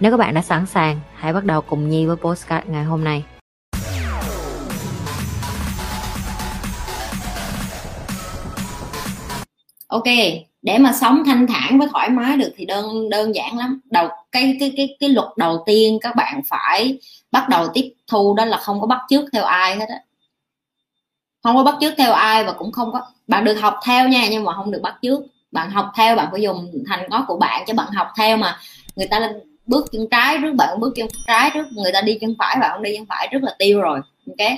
Nếu các bạn đã sẵn sàng, hãy bắt đầu cùng Nhi với postcard ngày hôm nay. ok để mà sống thanh thản với thoải mái được thì đơn đơn giản lắm. Đầu cái cái cái cái luật đầu tiên các bạn phải bắt đầu tiếp thu đó là không có bắt chước theo ai hết á. Không có bắt chước theo ai và cũng không có bạn được học theo nha nhưng mà không được bắt chước. Bạn học theo bạn phải dùng thành có của bạn chứ bạn học theo mà người ta bước chân trái trước bạn bước chân trái trước người ta đi chân phải bạn không đi chân phải rất là tiêu rồi ok?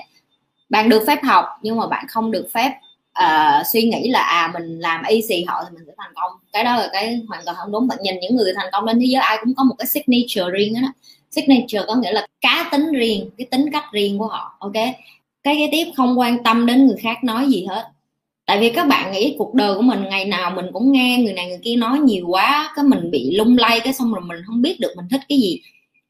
Bạn được phép học nhưng mà bạn không được phép uh, suy nghĩ là à mình làm y xì họ thì mình sẽ thành công. Cái đó là cái hoàn toàn không đúng. Bạn nhìn những người thành công trên thế giới ai cũng có một cái signature riêng đó. Signature có nghĩa là cá tính riêng cái tính cách riêng của họ ok? Cái kế tiếp không quan tâm đến người khác nói gì hết tại vì các bạn nghĩ cuộc đời của mình ngày nào mình cũng nghe người này người kia nói nhiều quá, cái mình bị lung lay, cái xong rồi mình không biết được mình thích cái gì.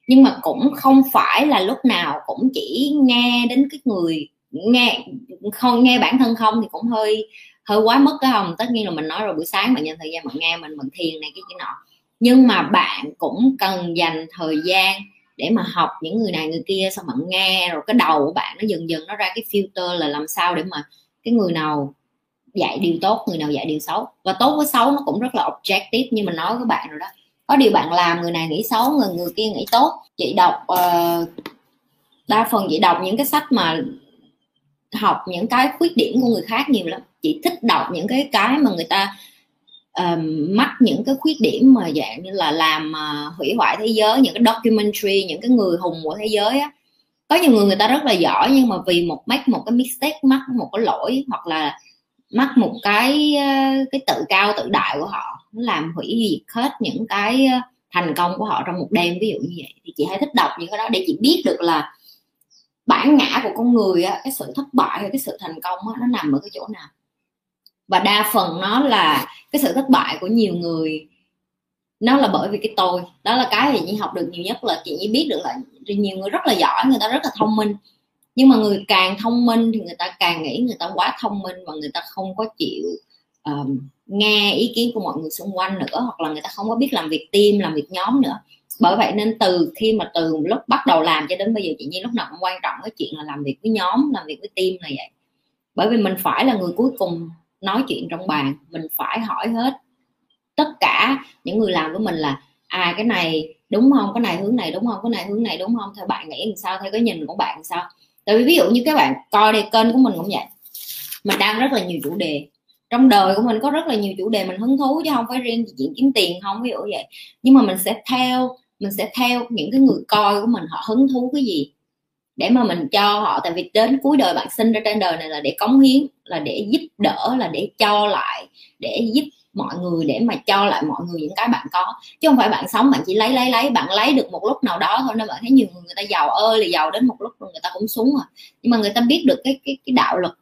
Nhưng mà cũng không phải là lúc nào cũng chỉ nghe đến cái người, nghe, không, nghe bản thân không thì cũng hơi hơi quá mất cái không tất nhiên là mình nói rồi buổi sáng bạn dành thời gian bạn nghe mình bằng thiền này cái cái nọ. Nhưng mà bạn cũng cần dành thời gian để mà học những người này người kia, xong bạn nghe, rồi cái đầu của bạn nó dần dần nó ra cái filter là làm sao để mà cái người nào dạy điều tốt người nào dạy điều xấu. Và tốt với xấu nó cũng rất là objective như mình nói với bạn rồi đó. Có điều bạn làm người này nghĩ xấu người người kia nghĩ tốt. Chị đọc uh, đa phần chị đọc những cái sách mà học những cái khuyết điểm của người khác nhiều lắm. Chị thích đọc những cái cái mà người ta ờ, um, mắc những cái khuyết điểm mà dạng như là làm uh, hủy hoại thế giới những cái documentary những cái người hùng của thế giới á. Có nhiều người người ta rất là giỏi nhưng mà vì một mắc một cái mistake mắc một cái lỗi hoặc là mắc một cái ờ, cái tự cao tự đại của họ. Nó làm hủy diệt hết những cái ờ, thành công của họ trong một đêm. Ví dụ như vậy. Thì chị hay thích đọc những cái đó để chị biết được là bản ngã của con người á, cái sự thất bại hay cái sự thành công á, nó nằm ở cái chỗ nào. Và đa phần nó là cái sự thất bại của nhiều người. Nó là bởi vì cái tôi. Đó là cái thì chị học được nhiều nhất là chị biết được là nhiều người rất là giỏi người ta rất là thông minh nhưng mà người càng thông minh thì người ta càng nghĩ người ta quá thông minh và người ta không có chịu um, nghe ý kiến của mọi người xung quanh nữa hoặc là người ta không có biết làm việc team làm việc nhóm nữa. Bởi vậy nên từ khi mà từ lúc bắt đầu làm cho đến bây giờ chị nhi lúc nào cũng quan trọng cái chuyện là làm việc với nhóm làm việc với team là vậy. Bởi vì mình phải là người cuối cùng nói chuyện trong bàn mình phải hỏi hết tất cả những người làm với mình là à cái này đúng không? Cái này hướng này đúng không? Cái này hướng này đúng không? Theo bạn nghĩ làm sao? Theo cái nhìn của bạn sao? Tại vì ví dụ như các bạn coi đây, kênh của mình cũng vậy. Mình đang rất là nhiều chủ đề. Trong đời của mình có rất là nhiều chủ đề mình hứng thú chứ không phải riêng chuyện kiếm tiền không, ví dụ vậy. Nhưng mà mình sẽ theo, mình sẽ theo những cái người coi của mình họ hứng thú cái gì để mà mình cho họ. Tại vì đến cuối đời bạn sinh ra trên đời này là để cống hiến, là để giúp đỡ, là để cho lại, để giúp mọi người để mà cho lại mọi người những cái bạn có. Chứ không phải bạn sống bạn chỉ lấy lấy lấy, bạn lấy được một lúc nào đó thôi. Nên bạn thấy nhiều người người ta giàu ơi là giàu đến một lúc rồi người ta cũng xuống rồi. Nhưng mà người ta biết được cái cái cái đạo luật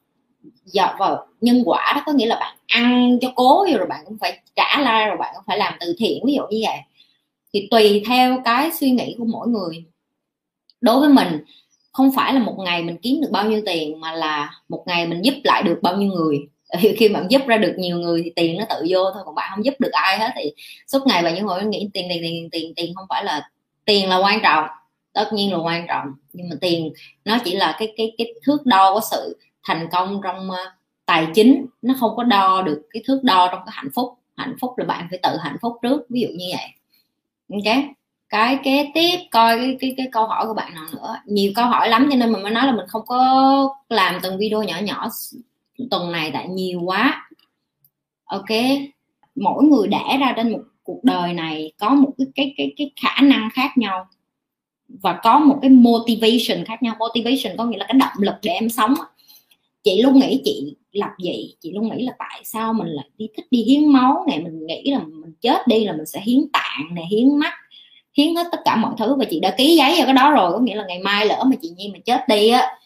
giàu vào nhân quả đó, có nghĩa là bạn ăn cho cố rồi bạn cũng phải trả la, rồi bạn cũng phải làm từ thiện, ví dụ như vậy. Thì tùy theo cái suy nghĩ của mỗi người. Đối với mình, không phải là một ngày mình kiếm được bao nhiêu tiền mà là một ngày mình giúp lại được bao nhiêu người khi bạn giúp ra được nhiều người thì tiền nó tự vô thôi còn bạn không giúp được ai hết thì suốt ngày bạn như hồi nghĩ tiền tiền tiền tiền tiền không phải là tiền là quan trọng. Tất nhiên là quan trọng nhưng mà tiền nó chỉ là cái cái cái thước đo của sự thành công trong ờ, tài chính. Nó không có đo được cái thước đo trong cái hạnh phúc. Hạnh phúc là bạn phải tự hạnh phúc trước ví dụ như vậy. Ok? Cái kế tiếp coi cái, cái cái câu hỏi của bạn nào nữa. Nhiều câu hỏi lắm cho nên mình mới nói là mình không có làm từng video nhỏ nhỏ tuần này tại nhiều quá. Ok, mỗi người đẻ ra trên một cuộc đời này có một cái cái cái cái khả năng khác nhau và có một cái motivation khác nhau. Motivation có nghĩa là cái động lực để em sống. Chị luôn nghĩ chị lập gì chị luôn nghĩ là tại sao mình lại đi thích đi hiến máu này? Mình nghĩ là mình chết đi là mình sẽ hiến tạng này, hiến mắt, hiến hết tất cả mọi thứ và chị đã ký giấy vào cái đó rồi. Có nghĩa là ngày mai lỡ mà chị nhi mà chết đi á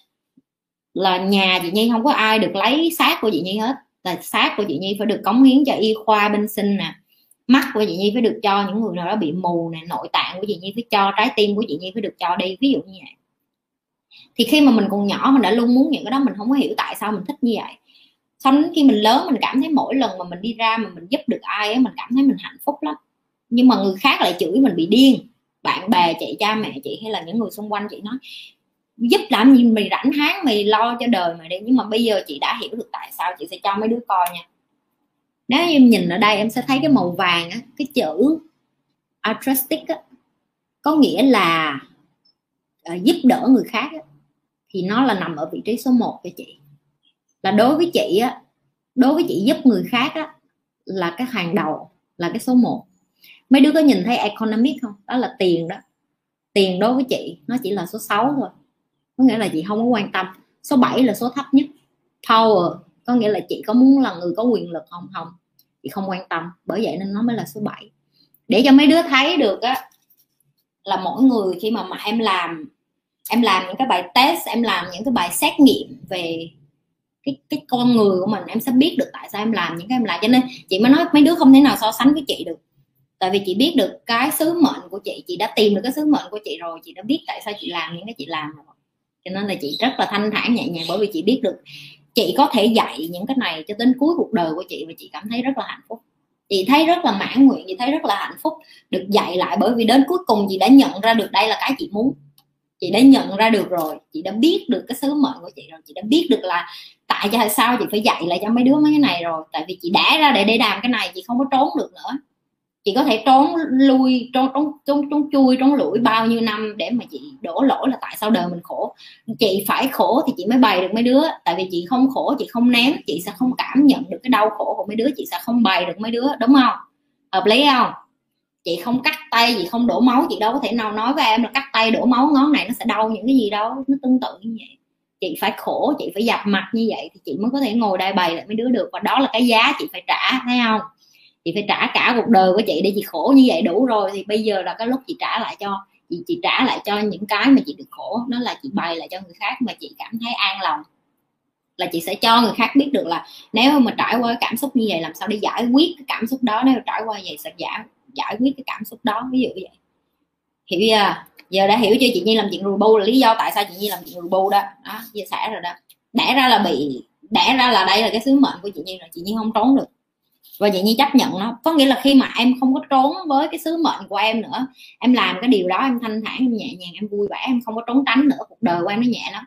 là nhà chị nhi không có ai được lấy xác của chị nhi hết. Là xác của chị nhi phải được cống hiến cho y khoa bên sinh nè. Mắt của chị nhi phải được cho những người nào đó bị mù nè. Nội tạng của chị nhi phải cho trái tim của chị nhi phải được cho đi. Ví dụ như vậy. Thì khi mà mình còn nhỏ mình đã luôn muốn những cái đó mình không có hiểu tại sao mình thích như vậy. Xong đến khi mình lớn mình cảm thấy mỗi lần mà mình đi ra mà mình giúp được ai ấy, mình cảm thấy mình hạnh phúc lắm. Nhưng mà người khác lại chửi mình bị điên. Bạn bè chị cha mẹ chị hay là những người xung quanh chị nói giúp làm gì mày rảnh háng mày lo cho đời mày đi. Nhưng mà bây giờ chị đã hiểu được tại sao chị sẽ cho mấy đứa coi nha. Nếu em nhìn ở đây em sẽ thấy cái màu vàng á cái chữ altruistic á có nghĩa là à, giúp đỡ người khác á, thì nó là nằm ở vị trí số 1 cho chị. Là đối với chị á đối với chị giúp người khác á là cái hàng đầu là cái số 1 mấy đứa có nhìn thấy economic không? Đó là tiền đó. Tiền đối với chị nó chỉ là số 6 thôi có nghĩa là chị không có quan tâm. Số 7 là số thấp nhất. Power, có nghĩa là chị có muốn là người có quyền lực không? Không. Chị không quan tâm. Bởi vậy nên nó mới là số 7 để cho mấy đứa thấy được á, là mỗi người khi mà mà em làm em làm những cái bài test, em làm những cái bài xét nghiệm về cái cái con người của mình, em sẽ biết được tại sao em làm những cái em làm. Cho nên chị mới nói mấy đứa không thể nào so sánh với chị được. Tại vì chị biết được cái sứ mệnh của chị chị đã tìm được cái sứ mệnh của chị rồi, chị đã biết tại sao chị làm những cái chị làm rồi cho nên là chị rất là thanh thản, nhẹ nhàng, bởi vì chị biết được chị có thể dạy những cái này cho đến cuối cuộc đời của chị và chị cảm thấy rất là hạnh phúc. Chị thấy rất là mãn nguyện, chị thấy rất là hạnh phúc được dạy lại, bởi vì đến cuối cùng chị đã nhận ra được đây là cái chị muốn. Chị đã nhận ra được rồi, chị đã biết được cái sứ mệnh của chị rồi, chị đã biết được là tại sao chị phải dạy lại cho mấy đứa mấy cái này rồi. Tại vì chị đã ra để để làm cái này, chị không có trốn được nữa chị có thể trốn lui, trốn trốn trốn trốn chui, trốn lủi bao nhiêu năm để mà chị đổ lỗi là tại sao đời mình khổ? Chị phải khổ thì chị mới bày được mấy đứa, tại vì chị không khổ, chị không ném chị sẽ không cảm nhận được cái đau khổ của mấy đứa, chị sẽ không bày được mấy đứa, đúng không? Hợp lý không? Chị không cắt tay, chị không đổ máu, chị đâu có thể nào nói với em là cắt tay, đổ máu, ngón này nó sẽ đau những cái gì đâu, nó tương tự như vậy. Chị phải khổ, chị phải dập mặt như vậy thì chị mới có thể ngồi đây bày lại mấy đứa được, và đó là cái giá chị phải trả, thấy không? Chị phải trả cả cuộc đời của chị để chị khổ như vậy đủ rồi. Thì bây giờ là cái lúc chị trả lại cho, chị chị trả lại cho những cái mà chị được khổ. Nó là chị bày lại cho người khác mà chị cảm thấy an lòng. Là chị sẽ cho người khác biết được là nếu mà trải qua cái cảm xúc như vậy làm sao để giải quyết cái cảm xúc đó. Nếu trải qua vậy sẽ giải giải quyết cái cảm xúc đó. Ví dụ vậy. Hiểu chưa? Giờ đã hiểu chưa? Chị nhi làm chuyện rùi bu là lý do tại sao chị nhi làm chuyện rùi bu đó. Đó chia sẻ rồi đó. Đẻ ra là bị, đẻ ra là đây là cái sứ mệnh của chị nhi rồi. Chị nhi không trốn được và chị nhi chấp nhận nó có nghĩa là khi mà em không có trốn với cái sứ mệnh của em nữa, em làm cái điều đó, em thanh thản, em nhẹ nhàng, em vui vẻ, em không có trốn tránh nữa, cuộc đời của em nó nhẹ lắm.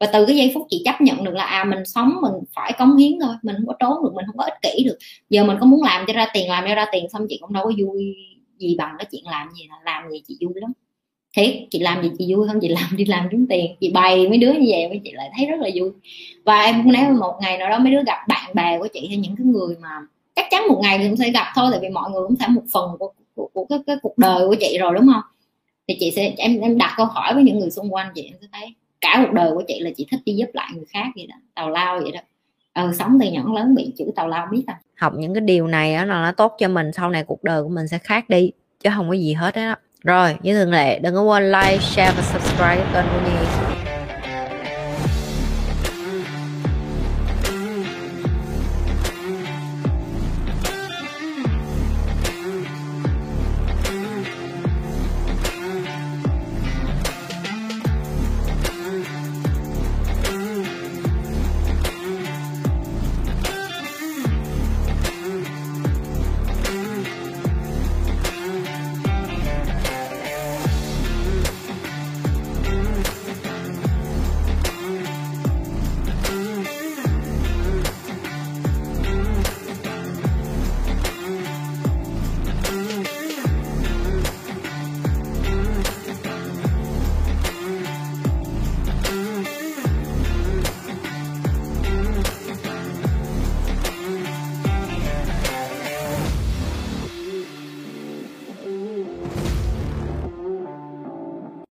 Và từ cái giây phút chị chấp nhận được là à mình sống, mình phải cống hiến thôi, mình không có trốn được, mình không có ích kỷ được. Giờ mình có muốn làm cho ra tiền, làm cho ra tiền xong chị cũng đâu có vui gì bằng cái chuyện làm gì là làm gì chị vui lắm. Thiệt, chị làm gì chị vui không chị làm đi làm kiếm tiền. Chị bày mấy đứa như vậy với chị lại thấy rất là vui. Và em cũng nếu một ngày nào đó mấy đứa gặp bạn bè của chị hay những cái người mà chắc chắn một ngày thì cũng sẽ gặp thôi tại vì mọi người cũng sẽ một phần của, của, của cái, cái cuộc đời của chị rồi đúng không? Thì chị sẽ em em đặt câu hỏi với những người xung quanh chị em sẽ thấy cả cuộc đời của chị là chị thích đi giúp lại người khác vậy đó tào lao vậy đó. Ừ, sống từ nhỏ lớn bị chữ tào lao biết à học những cái điều này đó là nó tốt cho mình sau này cuộc đời của mình sẽ khác đi chứ không có gì hết đó rồi như thường lệ đừng có quên like share và subscribe kênh của Nhi.